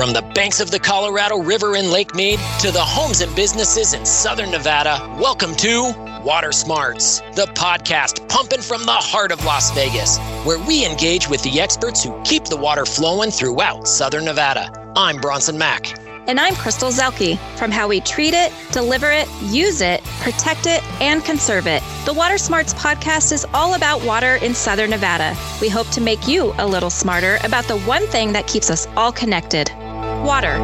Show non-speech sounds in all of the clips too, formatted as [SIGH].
From the banks of the Colorado River in Lake Mead to the homes and businesses in southern Nevada, welcome to Water Smarts, the podcast pumping from the heart of Las Vegas, where we engage with the experts who keep the water flowing throughout southern Nevada. I'm Bronson Mack. And I'm Crystal Zelke. From how we treat it, deliver it, use it, protect it, and conserve it, the Water Smarts podcast is all about water in Southern Nevada. We hope to make you a little smarter about the one thing that keeps us all connected water.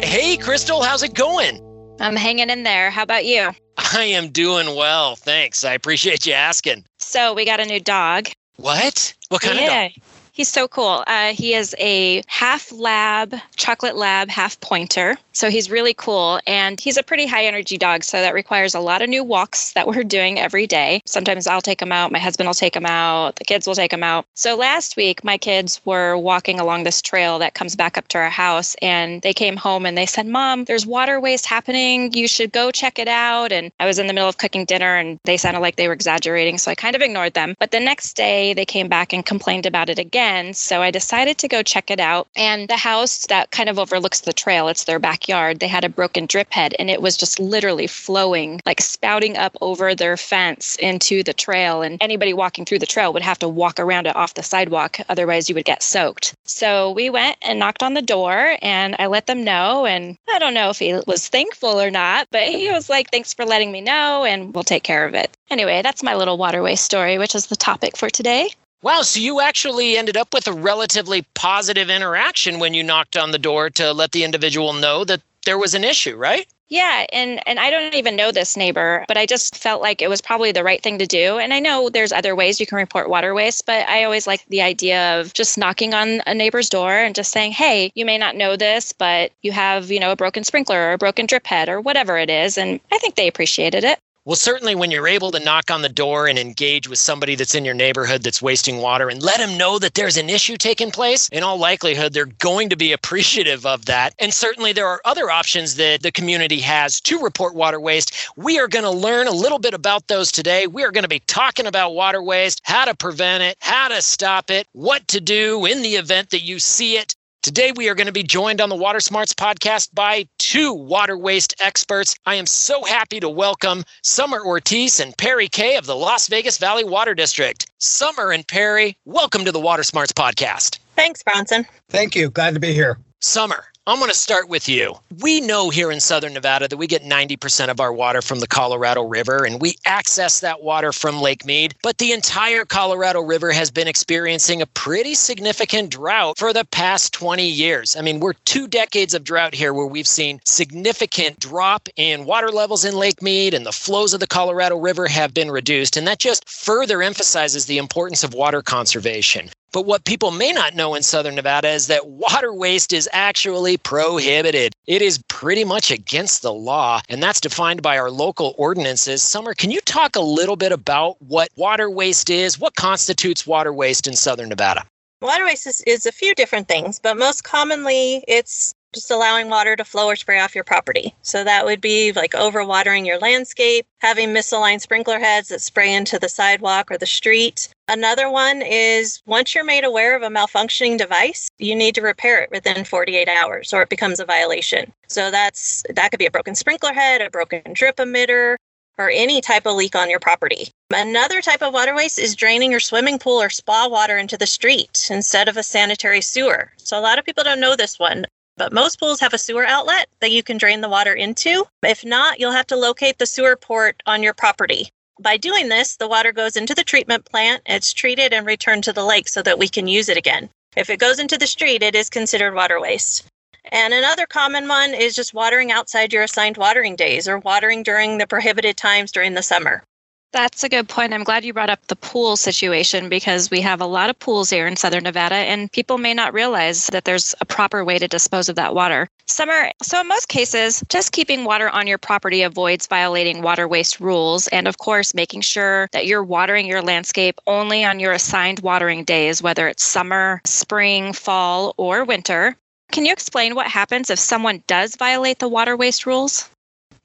Hey, Crystal, how's it going? I'm hanging in there. How about you? [LAUGHS] I am doing well, thanks. I appreciate you asking. So, we got a new dog. What? What kind yeah. of dog? He's so cool. Uh, he is a half lab, chocolate lab, half pointer. So he's really cool. And he's a pretty high energy dog. So that requires a lot of new walks that [LAUGHS] we're doing every day. Sometimes I'll take him out. My husband will take him out. The kids will take him out. So last week, my kids were walking along this trail that comes back up to our house. And they came home and they said, Mom, there's water waste happening. You should go check it out. And I was in the middle of cooking dinner and they sounded like they were exaggerating. So I kind of ignored them. But the next day, they came back and complained about it again. So I decided to go check it out. And the house that kind of overlooks the trail, it's their backyard, they had a broken drip head and it was just literally flowing, like spouting up over their fence into the trail. And anybody walking through the trail would have to walk around it off the sidewalk. Otherwise, you would get soaked. So we went and knocked on the door and I let them know. And I don't know if he was thankful or not, but he was like, thanks for letting me know and we'll take care of it. Anyway, that's my little waterway story, which is the topic for today. Wow, so you actually ended up with a relatively positive interaction when you knocked on the door to let the individual know that there was an issue, right? Yeah, and and I don't even know this neighbor, but I just felt like it was probably the right thing to do. And I know there's other ways you can report water waste, but I always like the idea of just knocking on a neighbor's door and just saying, "Hey, you may not know this, but you have, you know, a broken sprinkler or a broken drip head or whatever it is." And I think they appreciated it. Well, certainly when you're able to knock on the door and engage with somebody that's in your neighborhood that's wasting water and let them know that there's an issue taking place, in all likelihood, they're going to be [LAUGHS] appreciative of that. And certainly there are other options that the community has to report water waste. We are going to learn a little bit about those today. We are going to be talking about water waste, how to prevent it, how to stop it, what to do in the event that you see it. Today, we are going to be joined on the Water Smarts podcast by two water waste experts. I am so happy to welcome Summer Ortiz and Perry Kay of the Las Vegas Valley Water District. Summer and Perry, welcome to the Water Smarts podcast. Thanks, Bronson. Thank you. Glad to be here. Summer, I'm going to start with you. We know here in Southern Nevada that we get 90% of our water from the Colorado River and we access that water from Lake Mead. But the entire Colorado River has been experiencing a pretty significant drought for the past 20 years. I mean, we're two decades of drought here where we've seen significant drop in water levels in Lake Mead and the flows of the Colorado River have been reduced. And that just further emphasizes the importance of water conservation. But what people may not know in Southern Nevada is that water waste is actually prohibited. It is pretty much against the law, and that's defined by our local ordinances. Summer, can you talk a little bit about what water waste is? What constitutes water waste in Southern Nevada? Water waste is, is a few different things, but most commonly it's just allowing water to flow or spray off your property. So that would be like overwatering your landscape, having misaligned sprinkler heads that spray into the sidewalk or the street. Another one is once you're made aware of a malfunctioning device, you need to repair it within 48 hours or it becomes a violation. So that's that could be a broken sprinkler head, a broken drip emitter, or any type of leak on your property. Another type of water waste is draining your swimming pool or spa water into the street instead of a sanitary sewer. So a lot of people don't know this one. But most pools have a sewer outlet that you can drain the water into. If not, you'll have to locate the sewer port on your property. By doing this, the water goes into the treatment plant, it's treated and returned to the lake so that we can use it again. If it goes into the street, it is considered water waste. And another common one is just watering outside your assigned watering days or watering during the prohibited times during the summer. That's a good point. I'm glad you brought up the pool situation because we have a lot of pools here in Southern Nevada, and people may not realize that there's a proper way to dispose of that water. Summer, so in most cases, just keeping water on your property avoids violating water waste rules, and of course, making sure that you're watering your landscape only on your assigned watering days, whether it's summer, spring, fall, or winter. Can you explain what happens if someone does violate the water waste rules?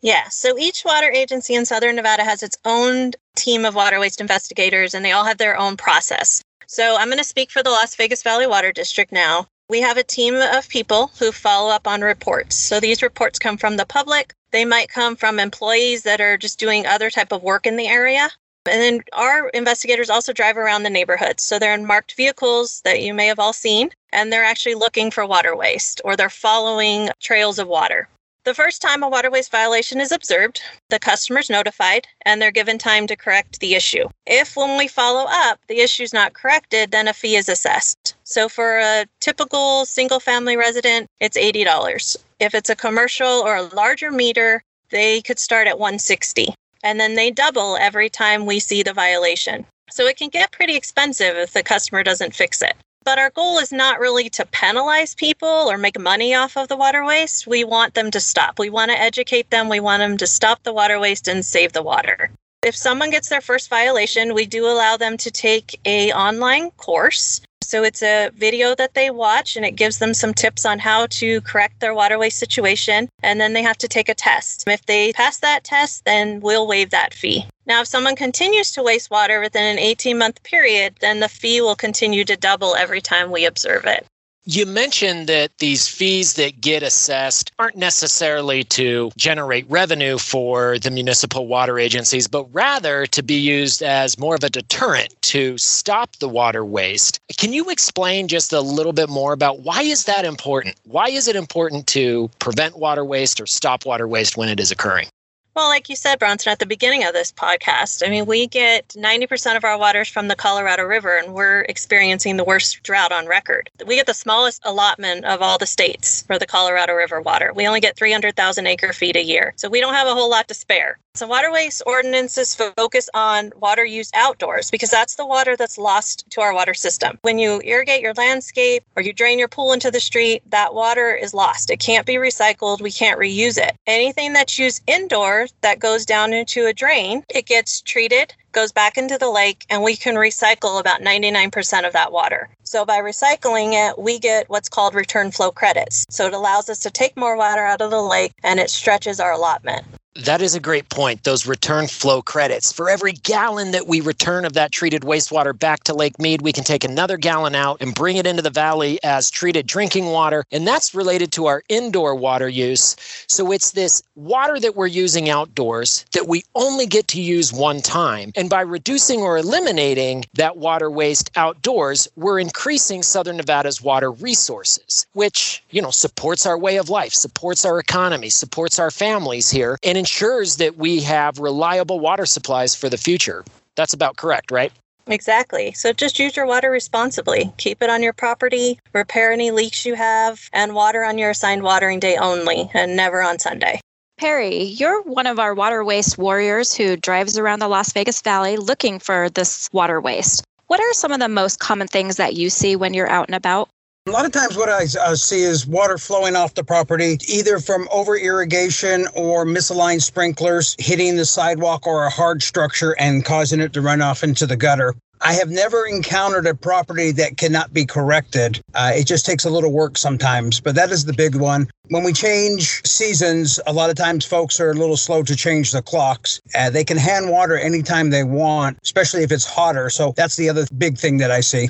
Yeah, so each water agency in Southern Nevada has its own team of water waste investigators, and they all have their own process. So I'm going to speak for the Las Vegas Valley Water District now. We have a team of people who follow up on reports. So these reports come from the public. They might come from employees that are just doing other type of work in the area. And then our investigators also drive around the neighborhoods. So they're in marked vehicles that you may have all seen, and they're actually looking for water waste or they're following trails of water. The first time a water waste violation is observed, the customer is notified and they're given time to correct the issue. If, when we follow up, the issue is not corrected, then a fee is assessed. So for a typical single family resident, it's $80. If it's a commercial or a larger meter, they could start at 160 and then they double every time we see the violation. So it can get pretty expensive if the customer doesn't fix it. But our goal is not really to penalize people or make money off of the water waste. We want them to stop. We want to educate them. We want them to stop the water waste and save the water. If someone gets their first violation, we do allow them to take a online course so it's a video that they watch and it gives them some tips on how to correct their waterway situation. And then they have to take a test. If they pass that test, then we'll waive that fee. Now, if someone continues to waste water within an 18 month period, then the fee will continue to double every time we observe it. You mentioned that these fees that get assessed aren't necessarily to generate revenue for the municipal water agencies, but rather to be used as more of a deterrent to stop the water waste. Can you explain just a little bit more about why is that important? Why is it important to prevent water waste or stop water waste when it is occurring? Well, like you said, Bronson, at the beginning of this podcast, I mean, we get 90% of our waters from the Colorado River, and we're experiencing the worst drought on record. We get the smallest allotment of all the states for the Colorado River water. We only get 300,000 acre feet a year, so we don't have a whole lot to spare. So, water waste ordinances focus on water use outdoors because that's the water that's lost to our water system. When you irrigate your landscape or you drain your pool into the street, that water is lost. It can't be recycled. We can't reuse it. Anything that's used indoors that goes down into a drain, it gets treated, goes back into the lake, and we can recycle about 99% of that water. So by recycling it, we get what's called return flow credits. So it allows us to take more water out of the lake and it stretches our allotment. That is a great point. Those return flow credits. For every gallon that we return of that treated wastewater back to Lake Mead, we can take another gallon out and bring it into the valley as treated drinking water. And that's related to our indoor water use. So it's this water that we're using outdoors that we only get to use one time. And by reducing or eliminating that water waste outdoors, we're increasing Southern Nevada's water resources, which, you know, supports our way of life, supports our economy, supports our families here. And ensures that we have reliable water supplies for the future. That's about correct, right? Exactly. So just use your water responsibly. Keep it on your property, repair any leaks you have, and water on your assigned watering day only and never on Sunday. Perry, you're one of our water waste warriors who drives around the Las Vegas Valley looking for this water waste. What are some of the most common things that you see when you're out and about? A lot of times, what I uh, see is water flowing off the property, either from over irrigation or misaligned sprinklers hitting the sidewalk or a hard structure and causing it to run off into the gutter. I have never encountered a property that cannot be corrected. Uh, it just takes a little work sometimes, but that is the big one. When we change seasons, a lot of times folks are a little slow to change the clocks. Uh, they can hand water anytime they want, especially if it's hotter. So that's the other big thing that I see.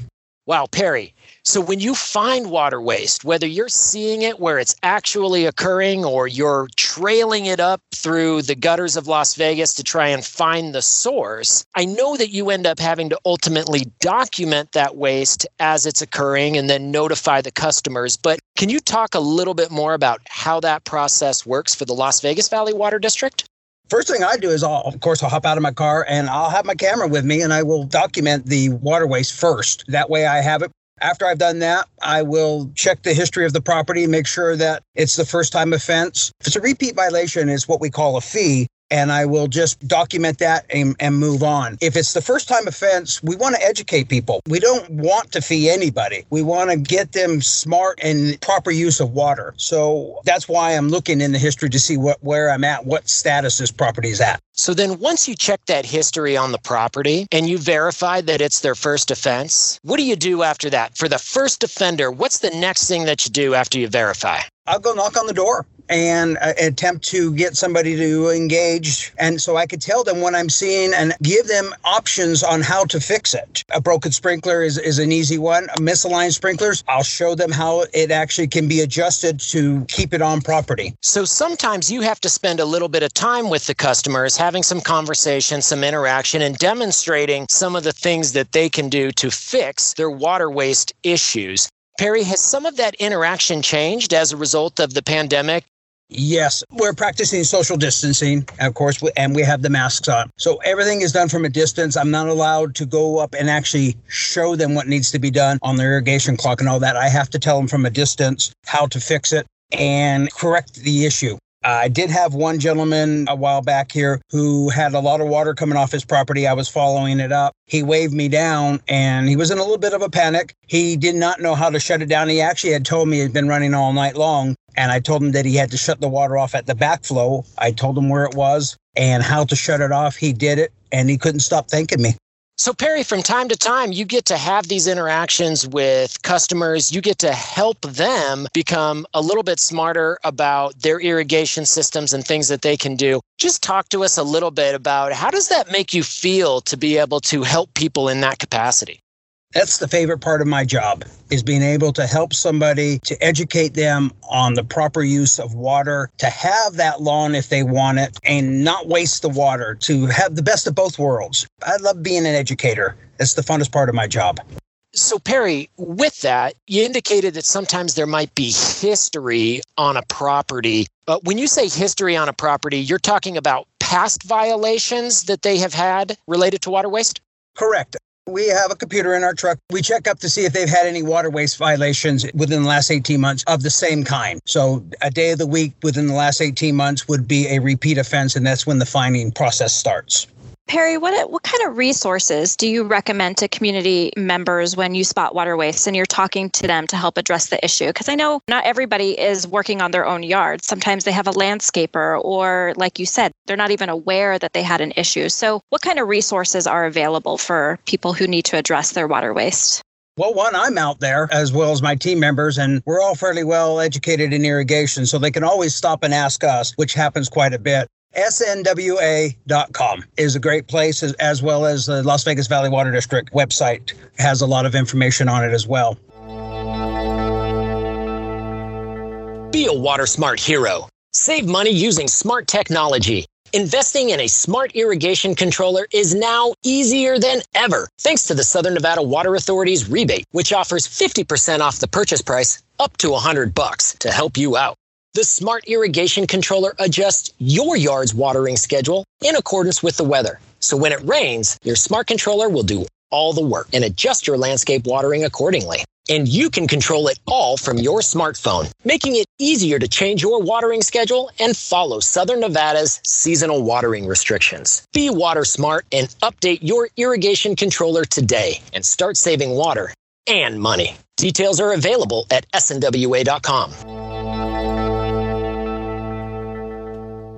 Wow, Perry, so when you find water waste, whether you're seeing it where it's actually occurring or you're trailing it up through the gutters of Las Vegas to try and find the source, I know that you end up having to ultimately document that waste as it's occurring and then notify the customers. But can you talk a little bit more about how that process works for the Las Vegas Valley Water District? First thing I do is, I'll, of course, I'll hop out of my car and I'll have my camera with me and I will document the water waste first. That way I have it after I've done that, I will check the history of the property, make sure that it's the first time offense. If it's a repeat violation, it's what we call a fee and I will just document that and, and, move on. If it's the first time offense, we want to educate people. We don't want to fee anybody. We want to get them smart and proper use of water. So that's why I'm looking in the history to see what where I'm at, what status this property is at. So then once you check that history on the property and you verify that it's their first offense, what do you do after that? For the first offender, what's the next thing that you do after you verify? I'll go knock on the door and uh, attempt to get somebody to engage. And so I could tell them what I'm seeing and give them options on how to fix it. A broken sprinkler is, is an easy one. Misaligned sprinklers, I'll show them how it actually can be adjusted to keep it on property. So sometimes you have to spend a little bit of time with the customers, having some conversation, some interaction, and demonstrating some of the things that they can do to fix their water waste issues. Perry, has some of that interaction changed as a result of the pandemic? Yes, we're practicing social distancing, of course, and we have the masks on. So everything is done from a distance. I'm not allowed to go up and actually show them what needs to be done on the irrigation clock and all that. I have to tell them from a distance how to fix it and correct the issue. I did have one gentleman a while back here who had a lot of water coming off his property. I was following it up. He waved me down and he was in a little bit of a panic. He did not know how to shut it down. He actually had told me he'd been running all night long. And I told him that he had to shut the water off at the backflow. I told him where it was and how to shut it off. He did it and he couldn't stop thanking me. So, Perry, from time to time, you get to have these interactions with customers. You get to help them become a little bit smarter about their irrigation systems and things that they can do. Just talk to us a little bit about how does that make you feel to be able to help people in that capacity? That's the favorite part of my job is being able to help somebody to educate them on the proper use of water, to have that lawn if they want it and not waste the water, to have the best of both worlds. I love being an educator. It's the funnest part of my job. So, Perry, with that, you indicated that sometimes there might be history on a property. But when you say history on a property, you're talking about past violations that they have had related to water waste? Correct. We have a computer in our truck. We check up to see if they've had any water waste violations within the last 18 months of the same kind. So, a day of the week within the last 18 months would be a repeat offense, and that's when the fining process starts. Perry, what what kind of resources do you recommend to community members when you spot water waste and you're talking to them to help address the issue? Because I know not everybody is working on their own yard. Sometimes they have a landscaper, or like you said, they're not even aware that they had an issue. So, what kind of resources are available for people who need to address their water waste? Well, one, I'm out there as well as my team members, and we're all fairly well educated in irrigation, so they can always stop and ask us, which happens quite a bit snwa.com is a great place as, as, well as the Las Vegas Valley Water District website has a lot of information on it as well. Be a water smart hero. Save money using smart technology. Investing in a smart irrigation controller is now easier than ever thanks to the Southern Nevada Water Authority's rebate, which offers 50% off the purchase price up to 100 bucks to help you out. The Smart Irrigation Controller adjusts your yard's watering schedule in accordance with the weather. So when it rains, your smart controller will do all the work and adjust your landscape watering accordingly. And you can control it all from your smartphone, making it easier to change your watering schedule and follow Southern Nevada's seasonal watering restrictions. Be water smart and update your irrigation controller today and start saving water and money. Details are available at snwa.com.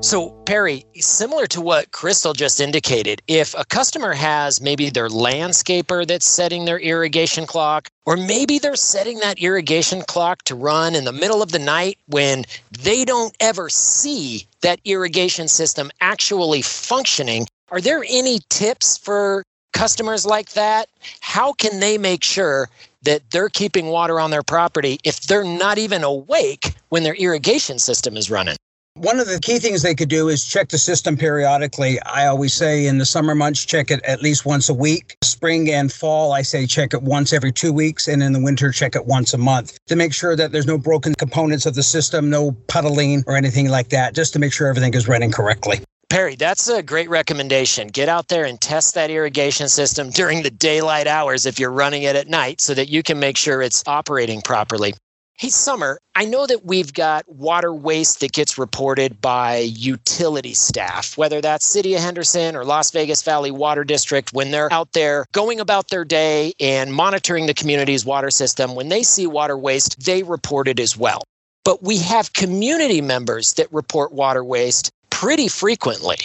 So, Perry, similar to what Crystal just indicated, if a customer has maybe their landscaper that's setting their irrigation clock, or maybe they're setting that irrigation clock to run in the middle of the night when they don't ever see that irrigation system actually functioning, are there any tips for customers like that? How can they make sure that they're keeping water on their property if they're not even awake when their irrigation system is running? One of the key things they could do is check the system periodically. I always say in the summer months, check it at least once a week. Spring and fall, I say check it once every two weeks. And in the winter, check it once a month to make sure that there's no broken components of the system, no puddling or anything like that, just to make sure everything is running correctly. Perry, that's a great recommendation. Get out there and test that irrigation system during the daylight hours if you're running it at night so that you can make sure it's operating properly. Hey, Summer, I know that we've got water waste that gets reported by utility staff, whether that's City of Henderson or Las Vegas Valley Water District, when they're out there going about their day and monitoring the community's water system. When they see water waste, they report it as well. But we have community members that report water waste pretty frequently.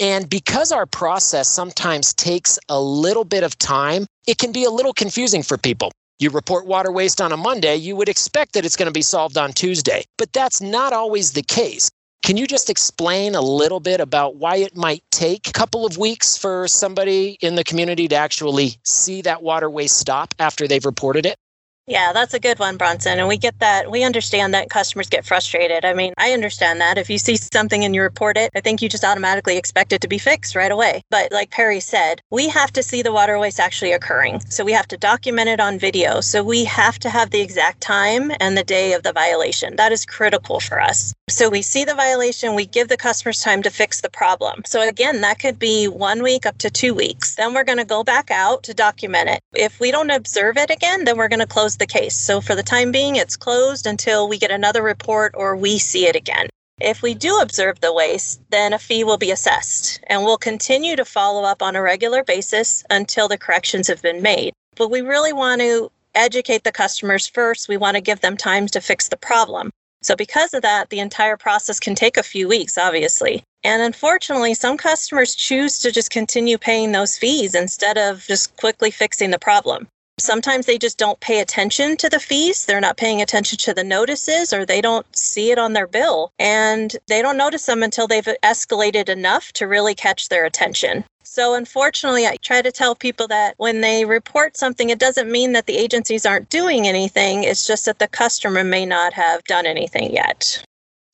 And because our process sometimes takes a little bit of time, it can be a little confusing for people. You report water waste on a Monday, you would expect that it's going to be solved on Tuesday. But that's not always the case. Can you just explain a little bit about why it might take a couple of weeks for somebody in the community to actually see that water waste stop after they've reported it? Yeah, that's a good one, Bronson. And we get that. We understand that customers get frustrated. I mean, I understand that. If you see something and you report it, I think you just automatically expect it to be fixed right away. But like Perry said, we have to see the water waste actually occurring. So we have to document it on video. So we have to have the exact time and the day of the violation. That is critical for us. So we see the violation, we give the customers time to fix the problem. So again, that could be one week up to two weeks. Then we're going to go back out to document it. If we don't observe it again, then we're going to close the case. So for the time being, it's closed until we get another report or we see it again. If we do observe the waste, then a fee will be assessed and we'll continue to follow up on a regular basis until the corrections have been made. But we really want to educate the customers first. We want to give them time to fix the problem. So, because of that, the entire process can take a few weeks, obviously. And unfortunately, some customers choose to just continue paying those fees instead of just quickly fixing the problem. Sometimes they just don't pay attention to the fees. They're not paying attention to the notices or they don't see it on their bill. And they don't notice them until they've escalated enough to really catch their attention. So, unfortunately, I try to tell people that when they report something, it doesn't mean that the agencies aren't doing anything. It's just that the customer may not have done anything yet.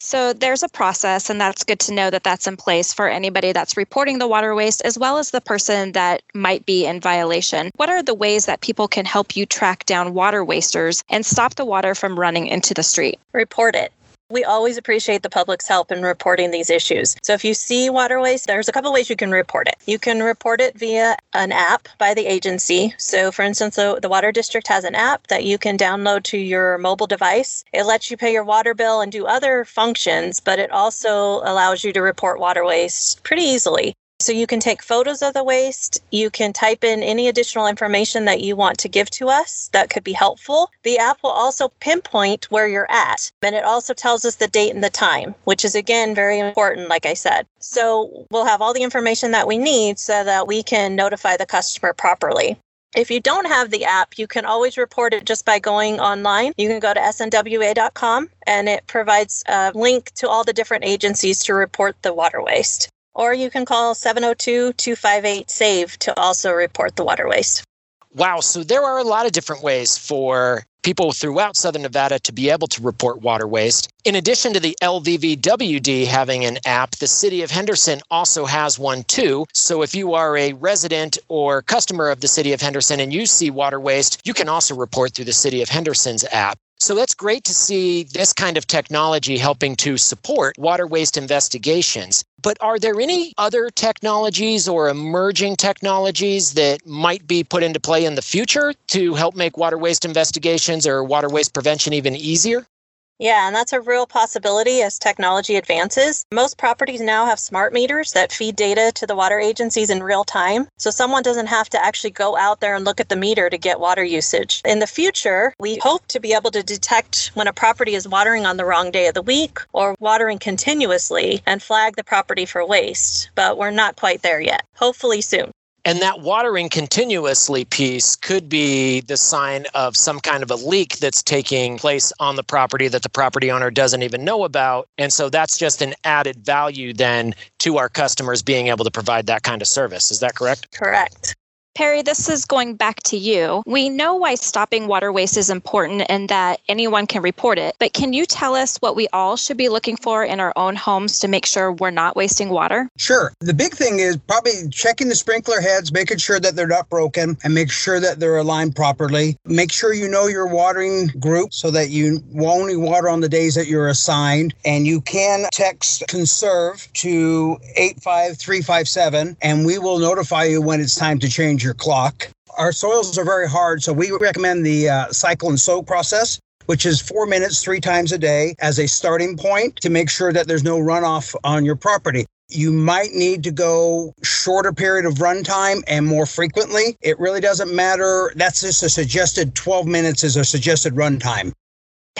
So there's a process, and that's good to know that that's in place for anybody that's reporting the water waste, as well as the person that might be in violation. What are the ways that people can help you track down water wasters and stop the water from running into the street? Report it. We always appreciate the public's help in reporting these issues. So if you see water waste, there's a couple ways you can report it. You can report it via an app by the agency. So for instance, the, the water district has an app that you can download to your mobile device. It lets you pay your water bill and do other functions, but it also allows you to report water waste pretty easily. So you can take photos of the waste. You can type in any additional information that you want to give to us that could be helpful. The app will also pinpoint where you're at. And it also tells us the date and the time, which is again very important, like I said. So we'll have all the information that we need so that we can notify the customer properly. If you don't have the app, you can always report it just by going online. You can go to snwa.com and it provides a link to all the different agencies to report the water waste or you can call 702 258 SAVE to also report the water waste. Wow. So there are a lot of different ways for people throughout Southern Nevada to be able to report water waste. In addition to the LVVWD having an app, the city of Henderson also has one too. So if you are a resident or customer of the city of Henderson and you see water waste, you can also report through the city of Henderson's app. So that's great to see this kind of technology helping to support water waste investigations. But are there any other technologies or emerging technologies that might be put into play in the future to help make water waste investigations or water waste prevention even easier? Yeah, and that's a real possibility as technology advances. Most properties now have smart meters that feed data to the water agencies in real time. So someone doesn't have to actually go out there and look at the meter to get water usage. In the future, we hope to be able to detect when a property is watering on the wrong day of the week or watering continuously and flag the property for waste. But we're not quite there yet. Hopefully soon. And that watering continuously piece could be the sign of some kind of a leak that's taking place on the property that the property owner doesn't even know about. And so that's just an added value then to our customers being able to provide that kind of service. Is that correct? Correct. Perry, this is going back to you. We know why stopping water waste is important and that anyone can report it, but can you tell us what we all should be looking for in our own homes to make sure we're not wasting water? Sure. The big thing is probably checking the sprinkler heads, making sure that they're not broken, and make sure that they're aligned properly. Make sure you know your watering group so that you only water on the days that you're assigned. And you can text conserve to 85357, and we will notify you when it's time to change change your clock. Our soils are very hard, so we recommend the uh, cycle and soak process which is four minutes three times a day as a starting point to make sure that there's no runoff on your property. You might need to go shorter period of runtime and more frequently. It really doesn't matter. That's just a suggested 12 minutes is a suggested runtime.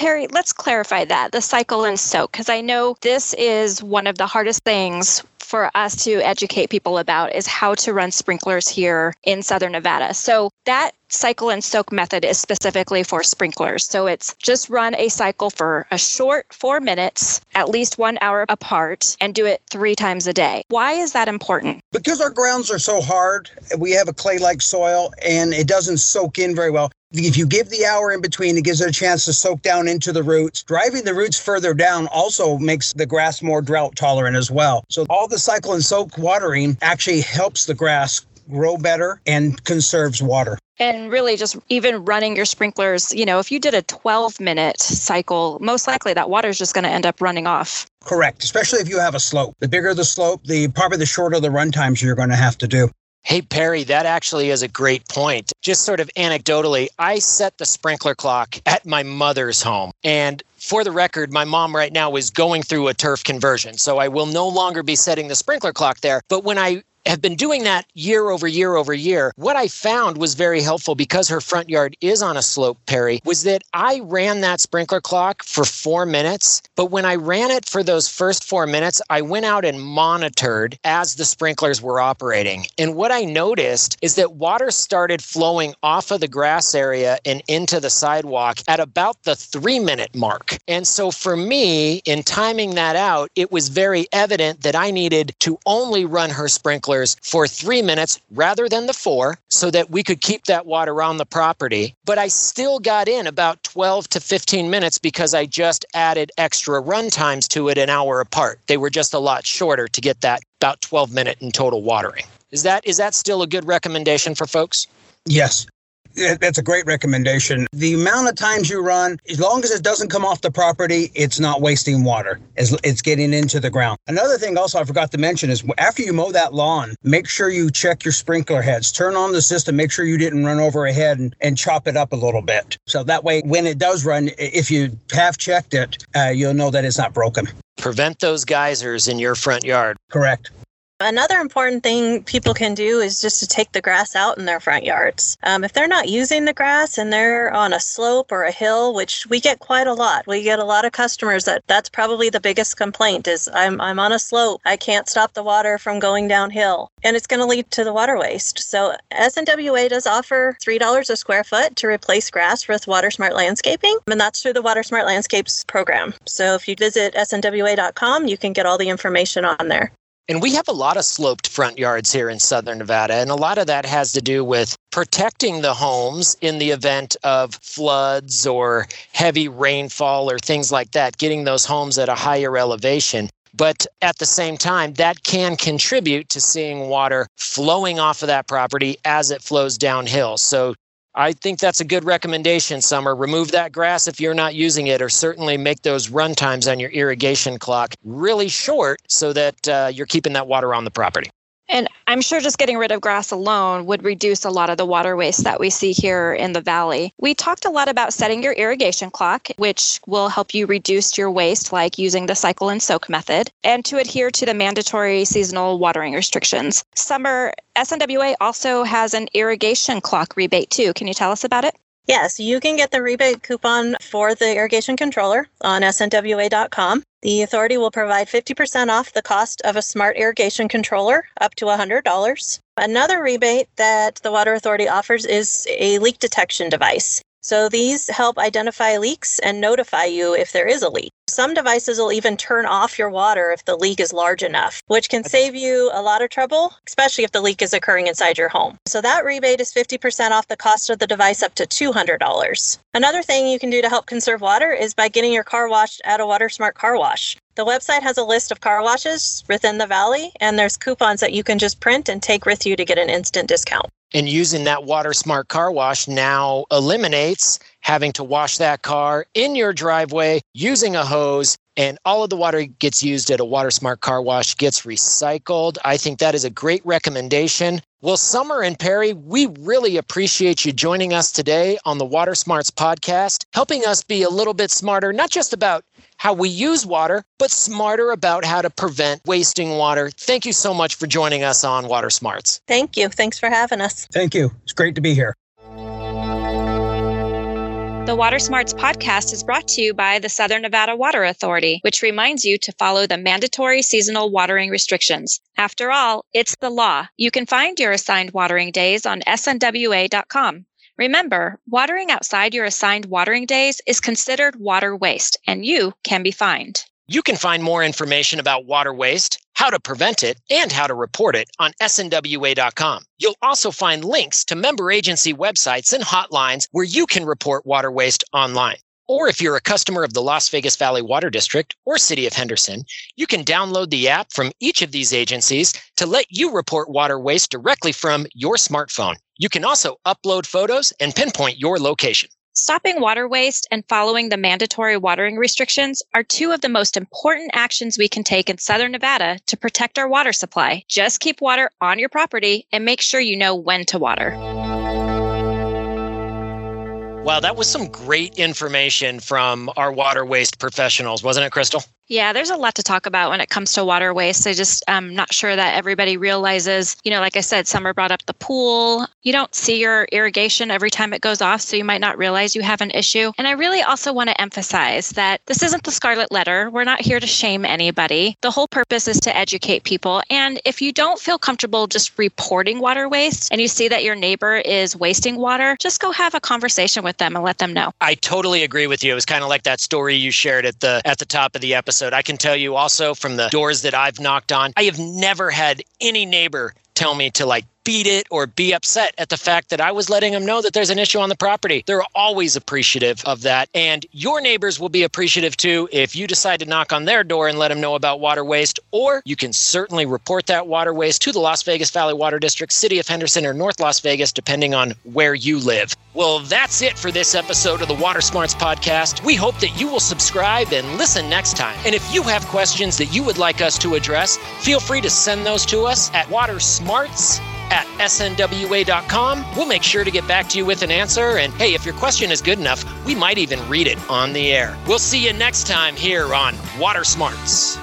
Perry, let's clarify that the cycle and soak, because I know this is one of the hardest things for us to educate people about is how to run sprinklers here in southern Nevada. So that cycle and soak method is specifically for sprinklers. So it's just run a cycle for a short four minutes, at least one hour apart, and do it three times a day. Why is that important? Because our grounds are so hard, we have a clay like soil and it doesn't soak in very well. If you give the hour in between, it gives it a chance to soak down into the roots. Driving the roots further down also makes the grass more drought tolerant as well. So all the cycle and soak watering actually helps the grass grow better and conserves water. And really, just even running your sprinklers, you know, if you did a 12 minute cycle, most likely that water is just going to end up running off. Correct, especially if you have a slope. The bigger the slope, the probably the shorter the run times you're going to have to do. Hey, Perry, that actually is a great point. Just sort of anecdotally, I set the sprinkler clock at my mother's home. And for the record, my mom right now is going through a turf conversion. So I will no longer be setting the sprinkler clock there. But when I have been doing that year over year over year. What I found was very helpful because her front yard is on a slope, Perry, was that I ran that sprinkler clock for four minutes. But when I ran it for those first four minutes, I went out and monitored as the sprinklers were operating. And what I noticed is that water started flowing off of the grass area and into the sidewalk at about the three minute mark. And so for me, in timing that out, it was very evident that I needed to only run her sprinkler for three minutes rather than the four so that we could keep that water on the property. But I still got in about 12 to 15 minutes because I just added extra run times to it an hour apart. They were just a lot shorter to get that about 12 minute in total watering. Is that is that still a good recommendation for folks? Yes. That's a great recommendation. The amount of times you run, as long as it doesn't come off the property, it's not wasting water. It's getting into the ground. Another thing also I forgot to mention is after you mow that lawn, make sure you check your sprinkler heads. Turn on the system, make sure you didn't run over a head and, and chop it up a little bit. So that way, when it does run, if you have checked it, uh, you'll know that it's not broken. Prevent those geysers in your front yard. Correct. Another important thing people can do is just to take the grass out in their front yards. Um, if they're not using the grass and they're on a slope or a hill, which we get quite a lot, we get a lot of customers that that's probably the biggest complaint is I'm, I'm on a slope. I can't stop the water from going downhill and it's going to lead to the water waste. So SNWA does offer $3 a square foot to replace grass with Water Smart Landscaping and that's through the Water Smart Landscapes program. So if you visit snwa.com, you can get all the information on there. And we have a lot of sloped front yards here in southern Nevada. And a lot of that has to do with protecting the homes in the event of floods or heavy rainfall or things like that, getting those homes at a higher elevation. But at the same time, that can contribute to seeing water flowing off of that property as it flows downhill. So I think that's a good recommendation, Summer. Remove that grass if you're not using it, or certainly make those run times on your irrigation clock really short so that uh, you're keeping that water on the property. And I'm sure just getting rid of grass alone would reduce a lot of the water waste that we see here in the valley. We talked a lot about setting your irrigation clock, which will help you reduce your waste, like using the cycle and soak method, and to adhere to the mandatory seasonal watering restrictions. Summer, SNWA also has an irrigation clock rebate too. Can you tell us about it? Yes, you can get the rebate coupon for the irrigation controller on snwa.com. The authority will provide 50% off the cost of a smart irrigation controller, up to $100. Another rebate that the Water Authority offers is a leak detection device. So these help identify leaks and notify you if there is a leak. Some devices will even turn off your water if the leak is large enough, which can save you a lot of trouble, especially if the leak is occurring inside your home. So that rebate is 50% off the cost of the device up to $200. Another thing you can do to help conserve water is by getting your car washed at a Water Smart car wash. The website has a list of car washes within the valley, and there's coupons that you can just print and take with you to get an instant discount. And using that Water Smart car wash now eliminates having to wash that car in your driveway using a hose and all of the water gets used at a water smart car wash gets recycled. I think that is a great recommendation. Well summer and perry we really appreciate you joining us today on the water smarts podcast helping us be a little bit smarter not just about how we use water but smarter about how to prevent wasting water thank you so much for joining us on water smarts thank you thanks for having us thank you it's great to be here The Water Smarts podcast is brought to you by the Southern Nevada Water Authority, which reminds you to follow the mandatory seasonal watering restrictions. After all, it's the law. You can find your assigned watering days on snwa.com. Remember, watering outside your assigned watering days is considered water waste, and you can be fined. You can find more information about water waste, how to prevent it, and how to report it on snwa.com. You'll also find links to member agency websites and hotlines where you can report water waste online. Or if you're a customer of the Las Vegas Valley Water District or City of Henderson, you can download the app from each of these agencies to let you report water waste directly from your smartphone. You can also upload photos and pinpoint your location. Stopping water waste and following the mandatory watering restrictions are two of the most important actions we can take in Southern Nevada to protect our water supply. Just keep water on your property and make sure you know when to water. Wow, that was some great information from our water waste professionals, wasn't it, Crystal? Yeah, there's a lot to talk about when it comes to water waste. I just am not sure that everybody realizes, you know, like I said, Summer brought up the pool. You don't see your irrigation every time it goes off, so you might not realize you have an issue. And I really also want to emphasize that this isn't the scarlet letter. We're not here to shame anybody. The whole purpose is to educate people. And if you don't feel comfortable just reporting water waste and you see that your neighbor is wasting water, just go have a conversation with them and let them know. I totally agree with you. It was kind of like that story you shared at the at the top of the episode episode. I can tell you also from the doors that I've knocked on, I have never had any neighbor tell me to like beat it or be upset at the fact that I was letting them know that there's an issue on the property. They're always appreciative of that. And your neighbors will be appreciative too if you decide to knock on their door and let them know about water waste. Or you can certainly report that water waste to the Las Vegas Valley Water District, City of Henderson, or North Las Vegas, depending on where you live. Well, that's it for this episode of the Water Smarts Podcast. We hope that you will subscribe and listen next time. And if you have questions that you would like us to address, feel free to send those to us at watersmarts at snwa.com. We'll make sure to get back to you with an answer. And hey, if your question is good enough, we might even read it on the air. We'll see you next time here on Water Smarts.